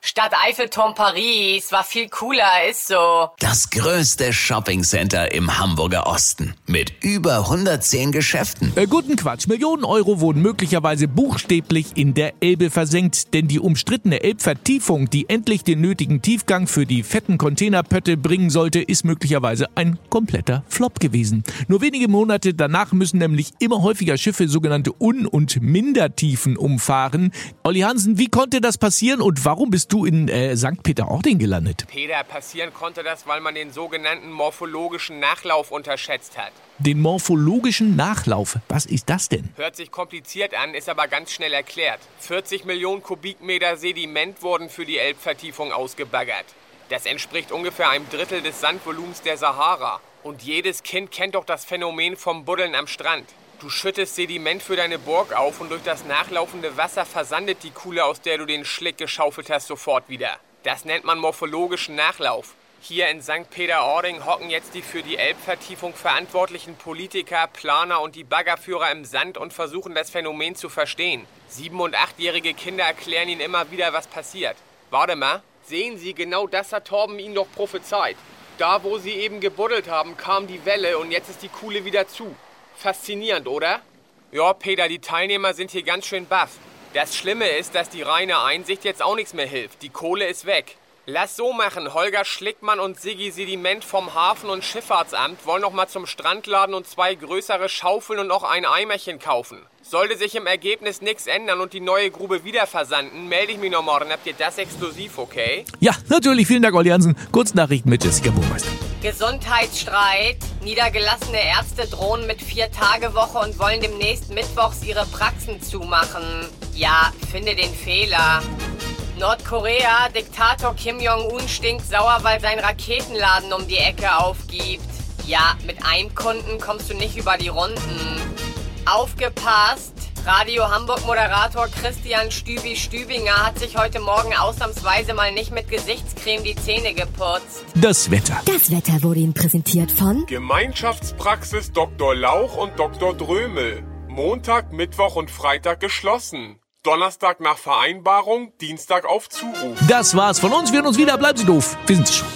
Stadt Eiffelturm Paris war viel cooler, ist so. Das größte Shoppingcenter im Hamburger Osten mit über 110 Geschäften. Äh, guten Quatsch. Millionen Euro wurden möglicherweise buchstäblich in der Elbe versenkt, denn die umstrittene Elbvertiefung, die endlich den nötigen Tiefgang für die fetten Containerpötte bringen sollte, ist möglicherweise ein kompletter Flop gewesen. Nur wenige Monate danach müssen nämlich immer häufiger Schiffe sogenannte Un- und Mindertiefen umfahren. Olli Hansen, wie konnte das passieren und warum bist du in äh, St. Peter-Ording gelandet? Peter, passieren konnte das, weil man den sogenannten morphologischen Nachlauf unterschätzt hat. Den morphologischen Nachlauf. Was ist das denn? Hört sich kompliziert an, ist aber ganz schnell erklärt. 40 Millionen Kubikmeter Sediment wurden für die Elbvertiefung ausgebaggert. Das entspricht ungefähr einem Drittel des Sandvolumens der Sahara. Und jedes Kind kennt doch das Phänomen vom Buddeln am Strand. Du schüttest Sediment für deine Burg auf und durch das nachlaufende Wasser versandet die Kuhle, aus der du den Schlick geschaufelt hast, sofort wieder. Das nennt man morphologischen Nachlauf. Hier in St. Peter-Ording hocken jetzt die für die Elbvertiefung verantwortlichen Politiker, Planer und die Baggerführer im Sand und versuchen das Phänomen zu verstehen. Sieben- und achtjährige Kinder erklären ihnen immer wieder, was passiert. Warte mal, sehen Sie, genau das hat Torben Ihnen doch prophezeit. Da, wo Sie eben gebuddelt haben, kam die Welle und jetzt ist die Kuhle wieder zu. Faszinierend, oder? Ja, Peter, die Teilnehmer sind hier ganz schön baff. Das Schlimme ist, dass die reine Einsicht jetzt auch nichts mehr hilft. Die Kohle ist weg. Lass so machen. Holger Schlickmann und Siggi Sediment vom Hafen- und Schifffahrtsamt wollen noch mal zum Strandladen und zwei größere Schaufeln und noch ein Eimerchen kaufen. Sollte sich im Ergebnis nichts ändern und die neue Grube wieder versanden, melde ich mich noch morgen. Habt ihr das exklusiv, okay? Ja, natürlich. Vielen Dank, Olli Hansen. Kurznachrichten mit Jessica Burmeister. Gesundheitsstreit. Niedergelassene Ärzte drohen mit Vier-Tage-Woche und wollen demnächst mittwochs ihre Praxen zumachen. Ja, finde den Fehler. Nordkorea, Diktator Kim Jong-un stinkt sauer, weil sein Raketenladen um die Ecke aufgibt. Ja, mit einem Kunden kommst du nicht über die Runden. Aufgepasst! Radio Hamburg-Moderator Christian Stübi Stübinger hat sich heute Morgen ausnahmsweise mal nicht mit Gesichtscreme die Zähne geputzt. Das Wetter. Das Wetter wurde Ihnen präsentiert von Gemeinschaftspraxis Dr. Lauch und Dr. Drömel. Montag, Mittwoch und Freitag geschlossen. Donnerstag nach Vereinbarung, Dienstag auf Zuruf. Das war's von uns. Wir hören uns wieder. Bleiben Sie doof. Wir sind's schon.